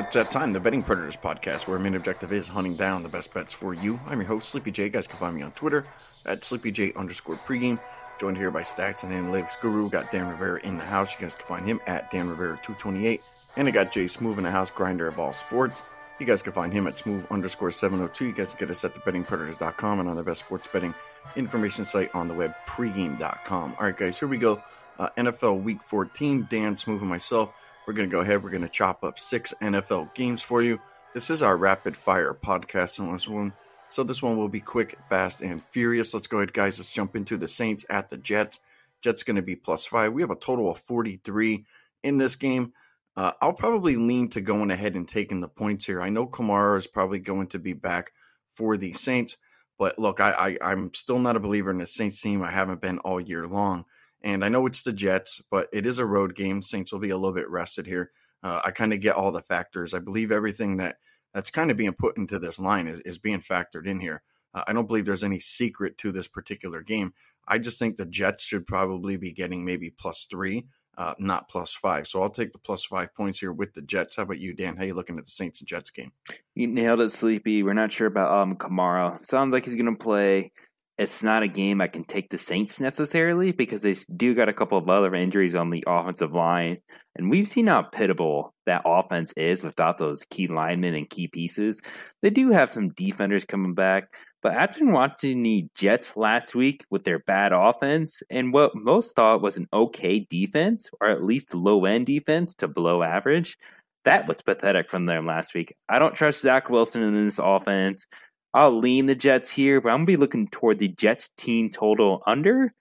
It's that time, the Betting Predators podcast, where our main objective is hunting down the best bets for you. I'm your host, Sleepy J. You guys can find me on Twitter at SleepyJ underscore pregame. Joined here by Stats and Analytics Guru. Got Dan Rivera in the house. You guys can find him at Dan Rivera228. And I got Jay Smooth in the house, grinder of all sports. You guys can find him at smooth underscore 702. You guys can get us at thebettingpredators.com and on the best sports betting information site on the web, pregame.com. All right, guys, here we go. Uh, NFL Week 14. Dan Smooth and myself we're going to go ahead. We're going to chop up six NFL games for you. This is our rapid fire podcast on this one. So this one will be quick, fast, and furious. Let's go ahead, guys. Let's jump into the Saints at the Jets. Jets going to be plus five. We have a total of 43 in this game. Uh, I'll probably lean to going ahead and taking the points here. I know Kamara is probably going to be back for the Saints, but look, I, I, I'm still not a believer in the Saints team. I haven't been all year long. And I know it's the Jets, but it is a road game. Saints will be a little bit rested here. Uh, I kind of get all the factors. I believe everything that that's kind of being put into this line is, is being factored in here. Uh, I don't believe there's any secret to this particular game. I just think the Jets should probably be getting maybe plus three, uh, not plus five. So I'll take the plus five points here with the Jets. How about you, Dan? How you looking at the Saints and Jets game? You nailed it, Sleepy. We're not sure about um Kamara. Sounds like he's going to play it's not a game I can take the Saints necessarily because they do got a couple of other injuries on the offensive line. And we've seen how pitiable that offense is without those key linemen and key pieces. They do have some defenders coming back. But after watching the Jets last week with their bad offense and what most thought was an okay defense, or at least low end defense to below average, that was pathetic from them last week. I don't trust Zach Wilson in this offense. I'll lean the Jets here, but I'm gonna be looking toward the Jets team total under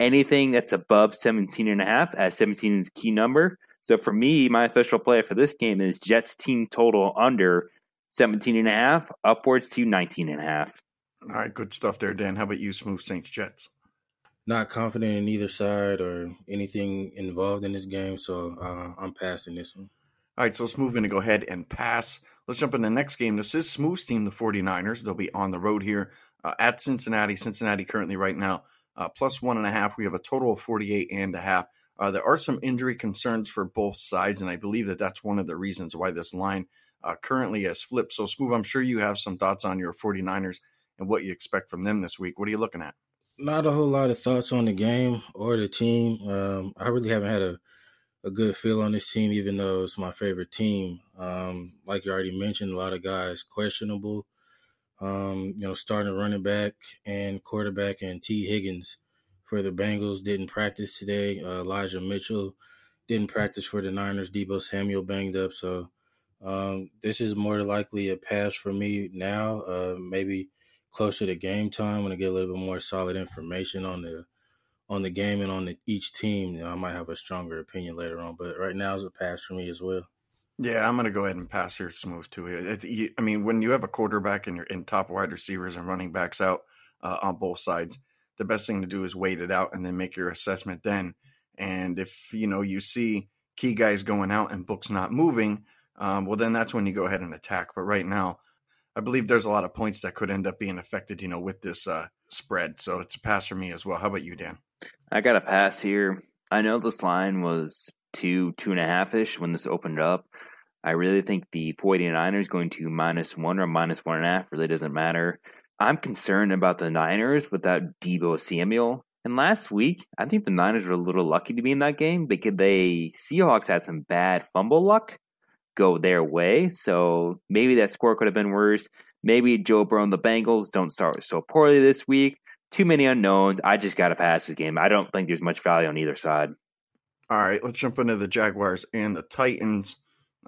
anything that's above 17 and a half as 17 is key number. So for me, my official play for this game is Jets team total under 17 and a half upwards to 19 and a half. All right, good stuff there, Dan. How about you, Smooth Saints Jets? Not confident in either side or anything involved in this game, so uh, I'm passing this one. All right, so Smooth going to go ahead and pass Let's jump in the next game. This is Smooth's team, the 49ers. They'll be on the road here uh, at Cincinnati. Cincinnati currently right now uh, plus one and a half. We have a total of 48 and a half. Uh, there are some injury concerns for both sides, and I believe that that's one of the reasons why this line uh, currently has flipped. So, Smooth, I'm sure you have some thoughts on your 49ers and what you expect from them this week. What are you looking at? Not a whole lot of thoughts on the game or the team. Um, I really haven't had a a good feel on this team, even though it's my favorite team. Um, like you already mentioned, a lot of guys questionable. Um, you know, starting running back and quarterback and Tee Higgins for the Bengals didn't practice today. Uh, Elijah Mitchell didn't practice for the Niners. Deebo Samuel banged up, so um, this is more likely a pass for me now. Uh, maybe closer to game time when I get a little bit more solid information on the on the game and on the, each team, you know, I might have a stronger opinion later on. But right now is a pass for me as well. Yeah, I'm going to go ahead and pass here smooth to it. I mean, when you have a quarterback and you're in top wide receivers and running backs out uh, on both sides, the best thing to do is wait it out and then make your assessment then. And if you know you see key guys going out and books not moving, um, well, then that's when you go ahead and attack. But right now, I believe there's a lot of points that could end up being affected, you know, with this uh, spread. So it's a pass for me as well. How about you, Dan? I got a pass here. I know this line was two, two and a half ish when this opened up. I really think the 49ers going to minus one or minus one and a half really doesn't matter. I'm concerned about the Niners without Deebo Samuel. And last week, I think the Niners were a little lucky to be in that game because they Seahawks had some bad fumble luck go their way. So maybe that score could have been worse. Maybe Joe Burrow and the Bengals don't start so poorly this week too many unknowns. I just got to pass this game. I don't think there's much value on either side. All right, let's jump into the Jaguars and the Titans.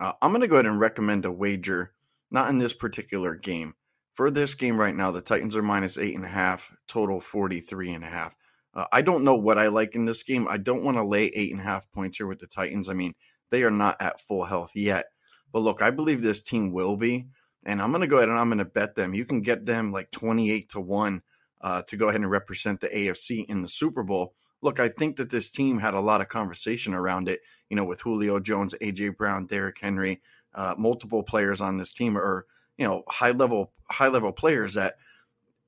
Uh, I'm going to go ahead and recommend a wager, not in this particular game. For this game right now, the Titans are minus eight and a half, total 43 and a half. Uh, I don't know what I like in this game. I don't want to lay eight and a half points here with the Titans. I mean, they are not at full health yet. But look, I believe this team will be. And I'm going to go ahead and I'm going to bet them. You can get them like 28 to 1 uh, to go ahead and represent the AFC in the Super Bowl. Look, I think that this team had a lot of conversation around it, you know, with Julio Jones, AJ Brown, Derrick Henry, uh, multiple players on this team are, you know, high level, high level players that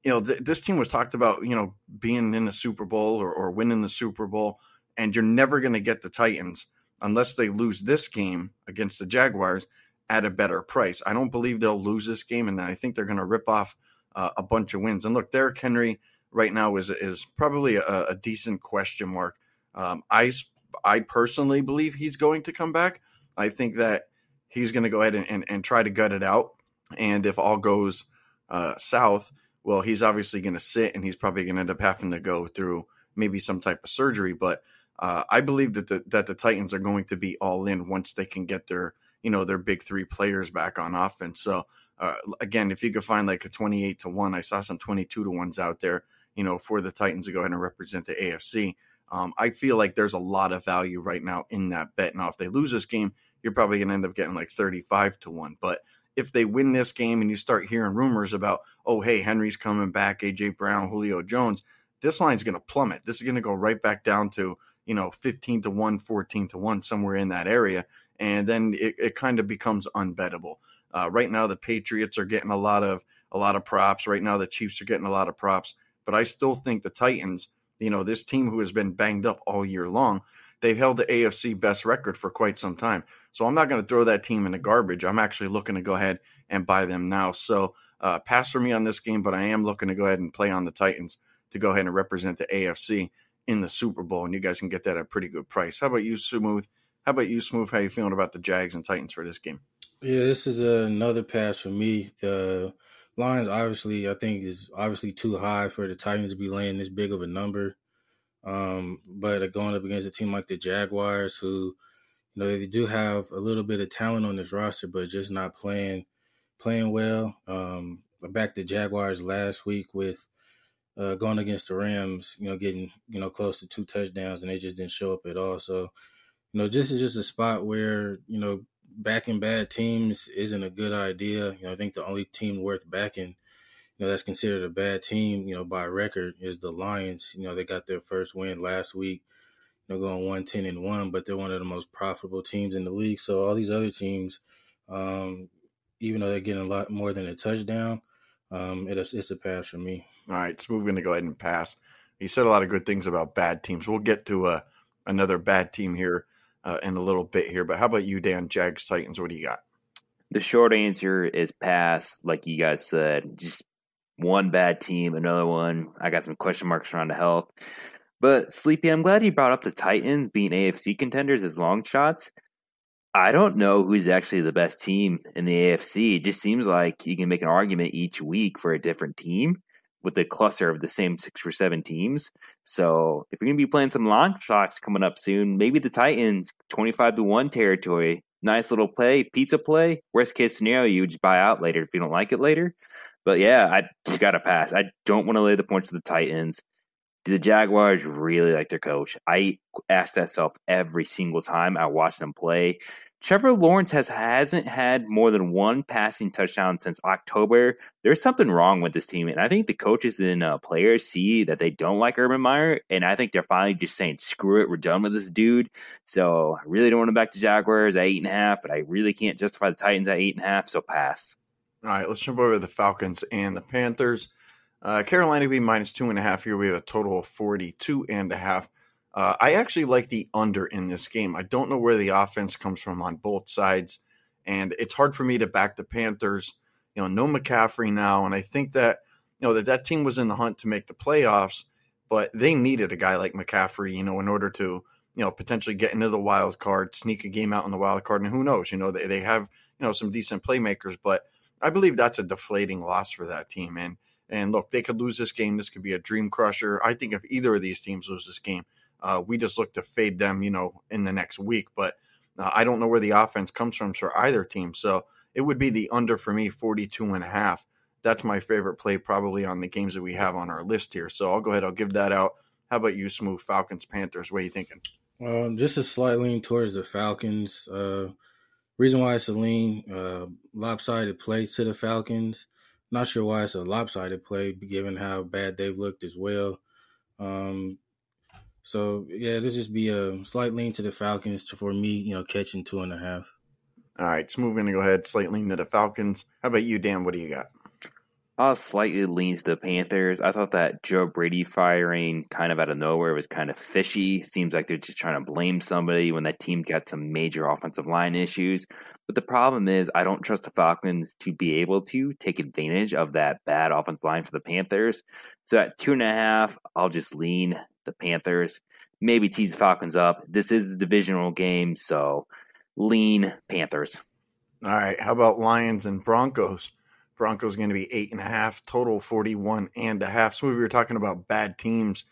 you know, th- this team was talked about, you know, being in the Super Bowl or, or winning the Super Bowl, and you're never going to get the Titans unless they lose this game against the Jaguars at a better price. I don't believe they'll lose this game, and I think they're going to rip off uh, a bunch of wins. And look, Derrick Henry right now is is probably a, a decent question mark. Um, I I personally believe he's going to come back. I think that he's going to go ahead and, and, and, try to gut it out. And if all goes uh, south, well, he's obviously going to sit and he's probably going to end up having to go through maybe some type of surgery. But uh, I believe that the, that the Titans are going to be all in once they can get their you know their big three players back on offense. So uh, again, if you could find like a twenty eight to one, I saw some twenty two to ones out there. You know, for the Titans to go ahead and represent the AFC. Um, I feel like there's a lot of value right now in that bet. Now, if they lose this game, you're probably going to end up getting like 35 to 1. But if they win this game and you start hearing rumors about, oh, hey, Henry's coming back, AJ Brown, Julio Jones, this line's going to plummet. This is going to go right back down to, you know, 15 to 1, 14 to 1, somewhere in that area. And then it, it kind of becomes unbettable. Uh, right now, the Patriots are getting a lot of a lot of props. Right now, the Chiefs are getting a lot of props. But I still think the Titans, you know, this team who has been banged up all year long, they've held the AFC best record for quite some time. So I'm not going to throw that team in the garbage. I'm actually looking to go ahead and buy them now. So uh, pass for me on this game, but I am looking to go ahead and play on the Titans to go ahead and represent the AFC in the Super Bowl, and you guys can get that at a pretty good price. How about you, Smooth? How about you, Smooth? How you feeling about the Jags and Titans for this game? Yeah, this is another pass for me. The Lions, obviously, I think is obviously too high for the Titans to be laying this big of a number. Um, but going up against a team like the Jaguars, who you know they do have a little bit of talent on this roster, but just not playing playing well. Um, I backed the Jaguars last week with uh, going against the Rams, you know, getting you know close to two touchdowns, and they just didn't show up at all. So, you know, this is just a spot where you know backing bad teams isn't a good idea. You know, I think the only team worth backing you know, that's considered a bad team, you know, by record is the Lions. You know, they got their first win last week, you know, going 110 and 1, but they're one of the most profitable teams in the league. So all these other teams, um, even though they're getting a lot more than a touchdown, um, it, it's a pass for me. All right, so we're going to go ahead and pass. He said a lot of good things about bad teams. We'll get to uh, another bad team here uh, in a little bit here. But how about you, Dan? Jags, Titans, what do you got? The short answer is pass, like you guys said. Just one bad team, another one. I got some question marks around the health. But Sleepy, I'm glad you brought up the Titans being AFC contenders as long shots. I don't know who's actually the best team in the AFC. It just seems like you can make an argument each week for a different team with a cluster of the same six or seven teams. So if you're going to be playing some long shots coming up soon, maybe the Titans, 25 to 1 territory. Nice little play, pizza play. Worst case scenario, you just buy out later if you don't like it later. But yeah, I just got to pass. I don't want to lay the points to the Titans. Do the Jaguars really like their coach? I ask that self every single time I watch them play. Trevor Lawrence has hasn't had more than one passing touchdown since October. There's something wrong with this team, and I think the coaches and uh, players see that they don't like Urban Meyer, and I think they're finally just saying, "Screw it, we're done with this dude." So I really don't want to back the Jaguars at eight and a half, but I really can't justify the Titans at eight and a half. So pass. All right, let's jump over to the Falcons and the Panthers. Uh, Carolina be minus two and a half here. We have a total of 42 and a half. Uh, I actually like the under in this game. I don't know where the offense comes from on both sides, and it's hard for me to back the Panthers. You know, no McCaffrey now, and I think that you know that that team was in the hunt to make the playoffs, but they needed a guy like McCaffrey, you know, in order to you know potentially get into the wild card, sneak a game out in the wild card, and who knows? You know, they they have you know some decent playmakers, but I believe that's a deflating loss for that team. And and look, they could lose this game. This could be a dream crusher. I think if either of these teams lose this game, uh, we just look to fade them, you know, in the next week. But uh, I don't know where the offense comes from for either team. So it would be the under for me, 42 and a half. That's my favorite play probably on the games that we have on our list here. So I'll go ahead. I'll give that out. How about you, Smooth Falcons, Panthers? What are you thinking? Um, just a slight lean towards the Falcons. Uh, reason why it's a lean, uh, lopsided play to the Falcons. Not sure why it's a lopsided play, given how bad they've looked as well. Um, so yeah, this just be a slight lean to the Falcons to, for me, you know, catching two and a half. All right, Smooth going to go ahead, slight lean to the Falcons. How about you, Dan? What do you got? I'll slightly lean to the Panthers. I thought that Joe Brady firing kind of out of nowhere was kind of fishy. Seems like they're just trying to blame somebody when that team got some major offensive line issues. But the problem is, I don't trust the Falcons to be able to take advantage of that bad offense line for the Panthers. So at two and a half, I'll just lean the Panthers. Maybe tease the Falcons up. This is a divisional game, so lean Panthers. All right. How about Lions and Broncos? Broncos going to be eight and a half, total 41 and a half. So we were talking about bad teams.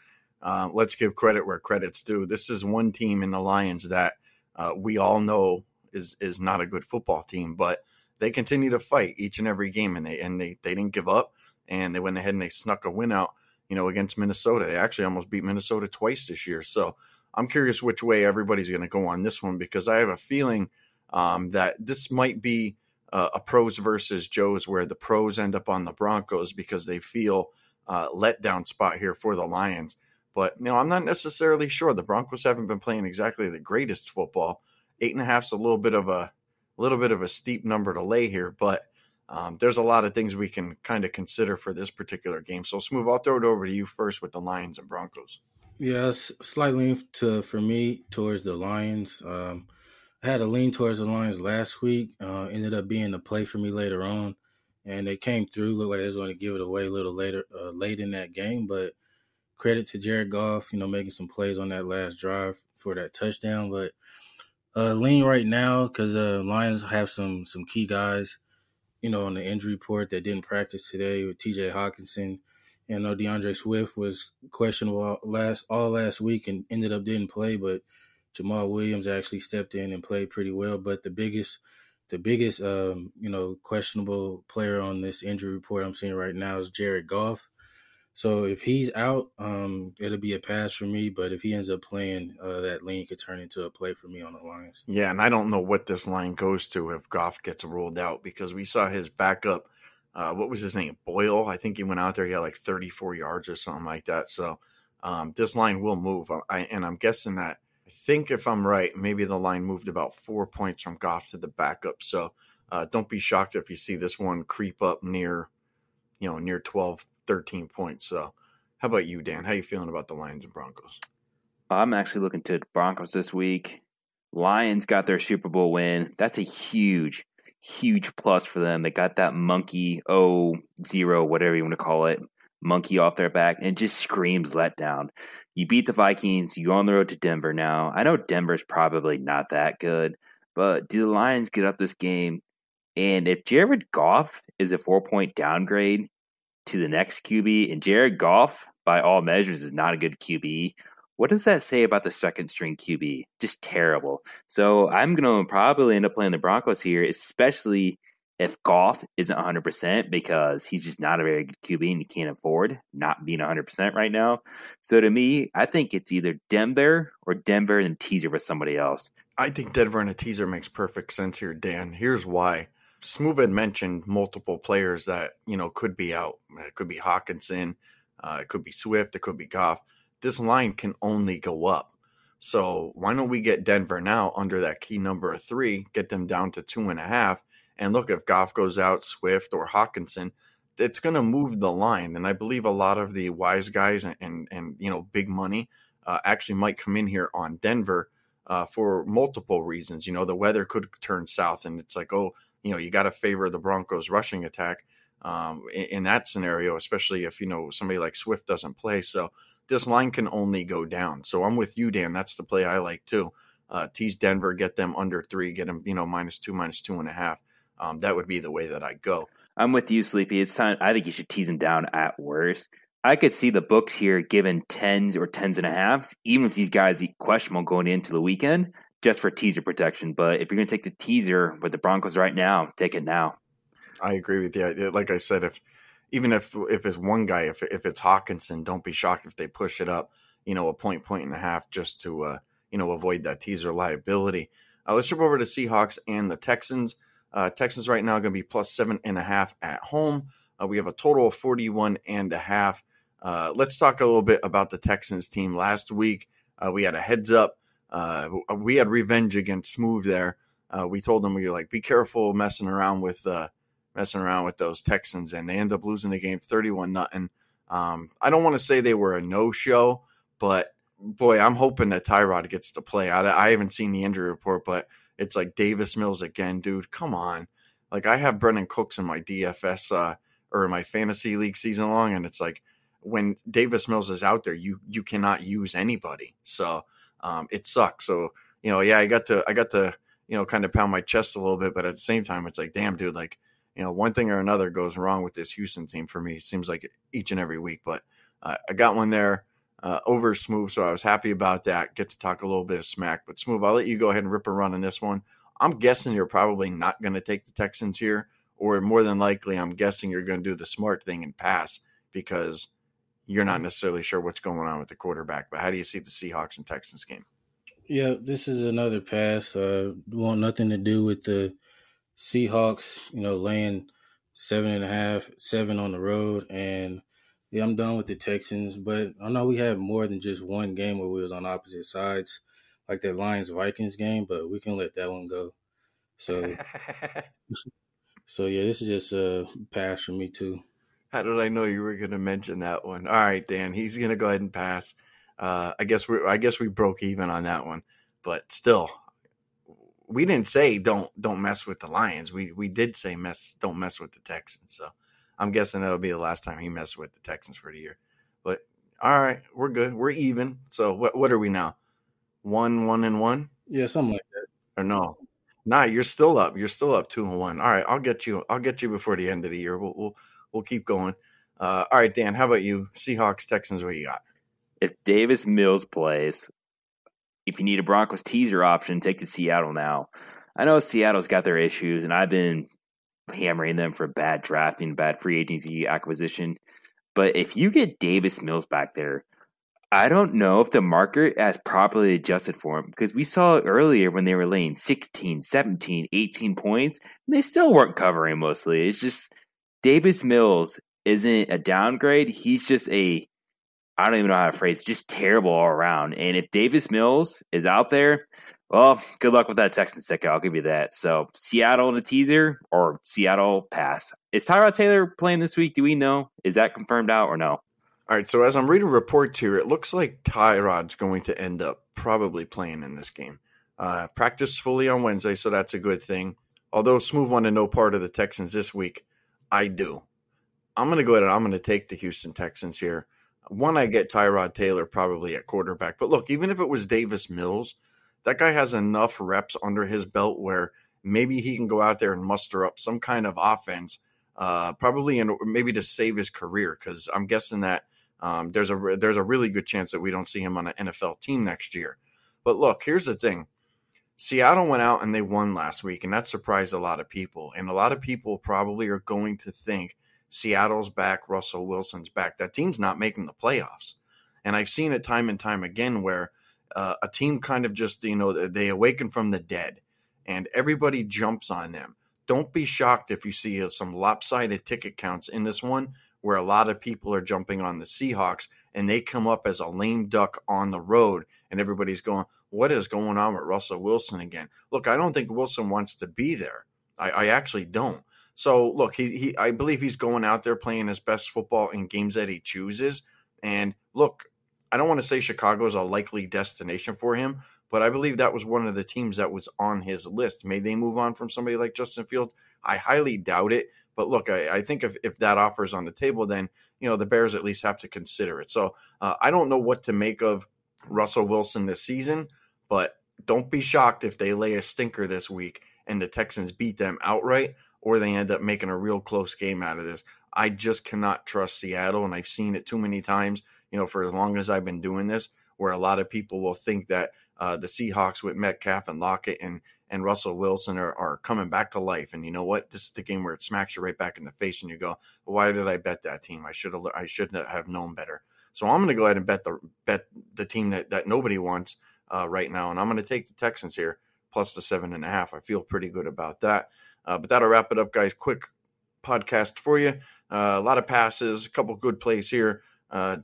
Uh, let's give credit where credit's due. This is one team in the Lions that uh, we all know is is not a good football team, but they continue to fight each and every game, and they and they they didn't give up, and they went ahead and they snuck a win out, you know, against Minnesota. They actually almost beat Minnesota twice this year. So I'm curious which way everybody's going to go on this one because I have a feeling um, that this might be uh, a pros versus Joes, where the pros end up on the Broncos because they feel uh, letdown spot here for the Lions. But you know, I'm not necessarily sure. The Broncos haven't been playing exactly the greatest football. Eight and a half is a little bit of a, a little bit of a steep number to lay here, but um, there's a lot of things we can kind of consider for this particular game. So, Smooth, I'll throw it over to you first with the Lions and Broncos. Yeah, slightly to for me towards the Lions. Um, I had a lean towards the Lions last week. Uh, ended up being a play for me later on, and they came through. Looked like they was going to give it away a little later, uh, late in that game. But credit to Jared Goff, you know, making some plays on that last drive for that touchdown. But uh, lean right now because uh, Lions have some some key guys, you know, on the injury report that didn't practice today with T.J. Hockenson. You know, D'Andre Swift was questionable last all last week and ended up didn't play, but Jamaal Williams actually stepped in and played pretty well. But the biggest, the biggest, um, you know, questionable player on this injury report I'm seeing right now is Jared Goff. So if he's out, um, it'll be a pass for me. But if he ends up playing, uh, that lean could turn into a play for me on the Lions. Yeah, and I don't know what this line goes to if Goff gets ruled out because we saw his backup. Uh, what was his name? Boyle. I think he went out there. He had like 34 yards or something like that. So um, this line will move. I, and I'm guessing that I think if I'm right, maybe the line moved about four points from Goff to the backup. So uh, don't be shocked if you see this one creep up near, you know, near 12, 13 points. So how about you, Dan? How you feeling about the Lions and Broncos? I'm actually looking to Broncos this week. Lions got their Super Bowl win. That's a huge, huge plus for them. They got that monkey oh zero, whatever you want to call it, monkey off their back, and just screams letdown. You beat the Vikings. You on the road to Denver now. I know Denver's probably not that good, but do the Lions get up this game? And if Jared Goff is a four point downgrade to the next QB, and Jared Goff, by all measures, is not a good QB, what does that say about the second string QB? Just terrible. So I'm going to probably end up playing the Broncos here, especially if Goff isn't 100% because he's just not a very good QB and he can't afford not being 100% right now. So to me, I think it's either Denver or Denver and teaser with somebody else. I think Denver and a teaser makes perfect sense here, Dan. Here's why. Had mentioned multiple players that, you know, could be out. It could be Hockenson, uh, it could be Swift, it could be Goff. This line can only go up. So why don't we get Denver now under that key number of three, get them down to two and a half, and look, if Goff goes out, Swift or Hockenson, it's going to move the line. And I believe a lot of the wise guys and and, and you know big money uh, actually might come in here on Denver uh, for multiple reasons. You know, the weather could turn south, and it's like, oh, you know, you got to favor the Broncos' rushing attack um, in, in that scenario, especially if you know somebody like Swift doesn't play. So this line can only go down. So I'm with you, Dan. That's the play I like too. Uh, tease Denver, get them under three, get them, you know, minus two, minus two and a half um, that would be the way that I go. I'm with you, Sleepy. It's time. I think you should tease him down at worst. I could see the books here given tens or tens and a half, even if these guys eat questionable going into the weekend, just for teaser protection. But if you're going to take the teaser with the Broncos right now, take it now. I agree with you. Like I said, if even if if it's one guy, if if it's Hockenson, don't be shocked if they push it up. you know, a point, point and a half just to, uh, you know, avoid that teaser liability. Uh, let's jump over to Seahawks and the Texans. Uh, Texans right now going to be plus seven and a half at home. Uh, we have a total of 41 and a half. Uh, let's talk a little bit about the Texans team. Last week, uh, we had a heads up. Uh, we had revenge against Smooth there. Uh, we told them we were like, be careful messing around with uh, messing around with those Texans, and they end up losing the game 31 nothing. Um, I don't want to say they were a no show, but boy, I'm hoping that Tyrod gets to play. I, I haven't seen the injury report, but it's like Davis Mills again, dude. Come on. Like I have Brandin Cooks in my DFS uh, or in my fantasy league season long, and it's like when Davis Mills is out there, you you cannot use anybody. So um, it sucks. So you know, yeah, I got to I got to you know kind of pound my chest a little bit, but at the same time, it's like, damn, dude, like you know, one thing or another goes wrong with this Houston team for me. It seems like each and every week, but uh, I got one there uh, over Smooth, so I was happy about that. Get to talk a little bit of smack, but Smooth, I'll let you go ahead and rip a run on this one. I'm guessing you're probably not going to take the Texans here, or more than likely, I'm guessing you're going to do the smart thing and pass because you're not necessarily sure what's going on with the quarterback. But how do you see the Seahawks and Texans game? Yeah, this is another pass. Uh, want nothing to do with the Seahawks. You know, laying seven and a half, seven on the road, and yeah, I'm done with the Texans, but I know we had more than just one game where we was on opposite sides, like that Lions Vikings game, but we can let that one go. So, so yeah, this is just a pass for me too. How did I know you were going to mention that one? All right, Dan, he's going to go ahead and pass. Uh, I guess we I guess we broke even on that one, but still, we didn't say don't don't mess with the Lions. We we did say mess don't mess with the Texans. So I'm guessing that'll be the last time he messed with the Texans for the year. But all right, we're good. We're even. So what what are we now? One, one, and one? Yeah, something like that. Or no? Nah, you're still up. You're still up two and one. All right, I'll get you. I'll get you before the end of the year. We'll we'll, we'll keep going. Uh, all right, Dan. How about you? Seahawks, Texans. What you got? If Davis Mills plays, if you need a Broncos teaser option, take to Seattle now. I know Seattle's got their issues, and I've been hammering them for bad drafting, bad free agency acquisition. But if you get Davis Mills back there, I don't know if the market has properly adjusted for him because we saw earlier when they were laying 16, 17, 18 points. they still weren't covering mostly. It's just Davis Mills isn't a downgrade. He's just a, I don't even know how to phrase, just terrible all around. And if Davis Mills is out there, well, good luck with that Texans ticket. I'll give you that. So Seattle in a teaser or Seattle pass. Is Tyrod Taylor playing this week? Do we know? Is that confirmed out or no? All right. So as I'm reading reports here, it looks like Tyrod's going to end up probably playing in this game. Uh, practice fully on Wednesday, so that's a good thing. Although Smooth wanted no part of the Texans this week, I do. I'm going to go ahead and I'm going to take the Houston Texans here. One, I get Tyrod Taylor probably at quarterback. But look, even if it was Davis Mills – that guy has enough reps under his belt where maybe he can go out there and muster up some kind of offense, uh, probably in maybe to save his career. Because I'm guessing that um, there's a there's a really good chance that we don't see him on an NFL team next year. But look, here's the thing: Seattle went out and they won last week, and that surprised a lot of people. And a lot of people probably are going to think Seattle's back, Russell Wilson's back. That team's not making the playoffs. And I've seen it time and time again where uh, a team kind of just you know they awaken from the dead and everybody jumps on them don't be shocked if you see uh, some lopsided ticket counts in this one where a lot of people are jumping on the Seahawks and they come up as a lame duck on the road and everybody's going what is going on with Russell Wilson again look I don't think Wilson wants to be there I, I actually don't so look he, he I believe he's going out there playing his best football in games that he chooses and look I don't want to say Chicago is a likely destination for him, but I believe that was one of the teams that was on his list. May they move on from somebody like Justin Fields? I highly doubt it. But look, I, I think if, if that offer is on the table, then you know the Bears at least have to consider it. So uh, I don't know what to make of Russell Wilson this season, but don't be shocked if they lay a stinker this week and the Texans beat them outright, or they end up making a real close game out of this. I just cannot trust Seattle, and I've seen it too many times you know, for as long as I've been doing this, where a lot of people will think that uh, the Seahawks with Metcalf and Lockett and and Russell Wilson are, are coming back to life. And you know what? This is the game where it smacks you right back in the face, and you go, "Why did I bet that team? I should have I should have known better." So I'm going to go ahead and bet the bet the team that, that nobody wants uh, right now, and I'm going to take the Texans here plus the seven and a half. I feel pretty good about that. Uh, but that'll wrap it up, guys. Quick podcast for you. Uh, a lot of passes, a couple good plays here. Uh,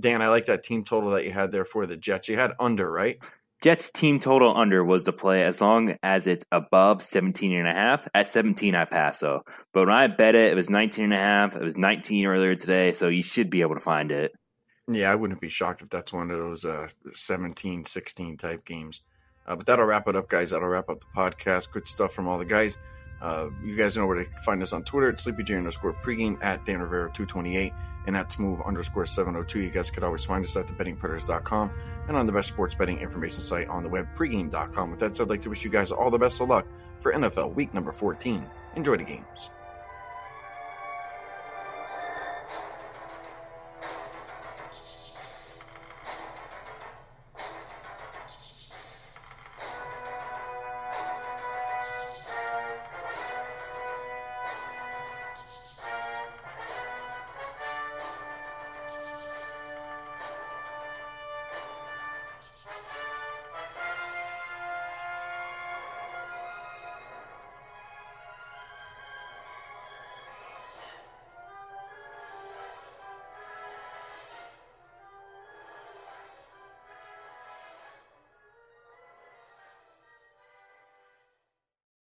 Dan, I like that team total that you had there for the Jets. You had under, right? Jets team total under was the play as long as it's above 17 and a half. At 17, I pass though. But when I bet it, it was 19 and a half. It was 19 earlier today, so you should be able to find it. Yeah, I wouldn't be shocked if that's one of those uh, 17, 16 type games. Uh, but that'll wrap it up, guys. That'll wrap up the podcast. Good stuff from all the guys. Uh, you guys know where to find us on Twitter at SleepyJ underscore pregame at Dan Rivera 228 and at smooth underscore 702. You guys could always find us at thebettingpredators.com and on the best sports betting information site on the web, pregame.com. With that said, I'd like to wish you guys all the best of luck for NFL week number 14. Enjoy the games.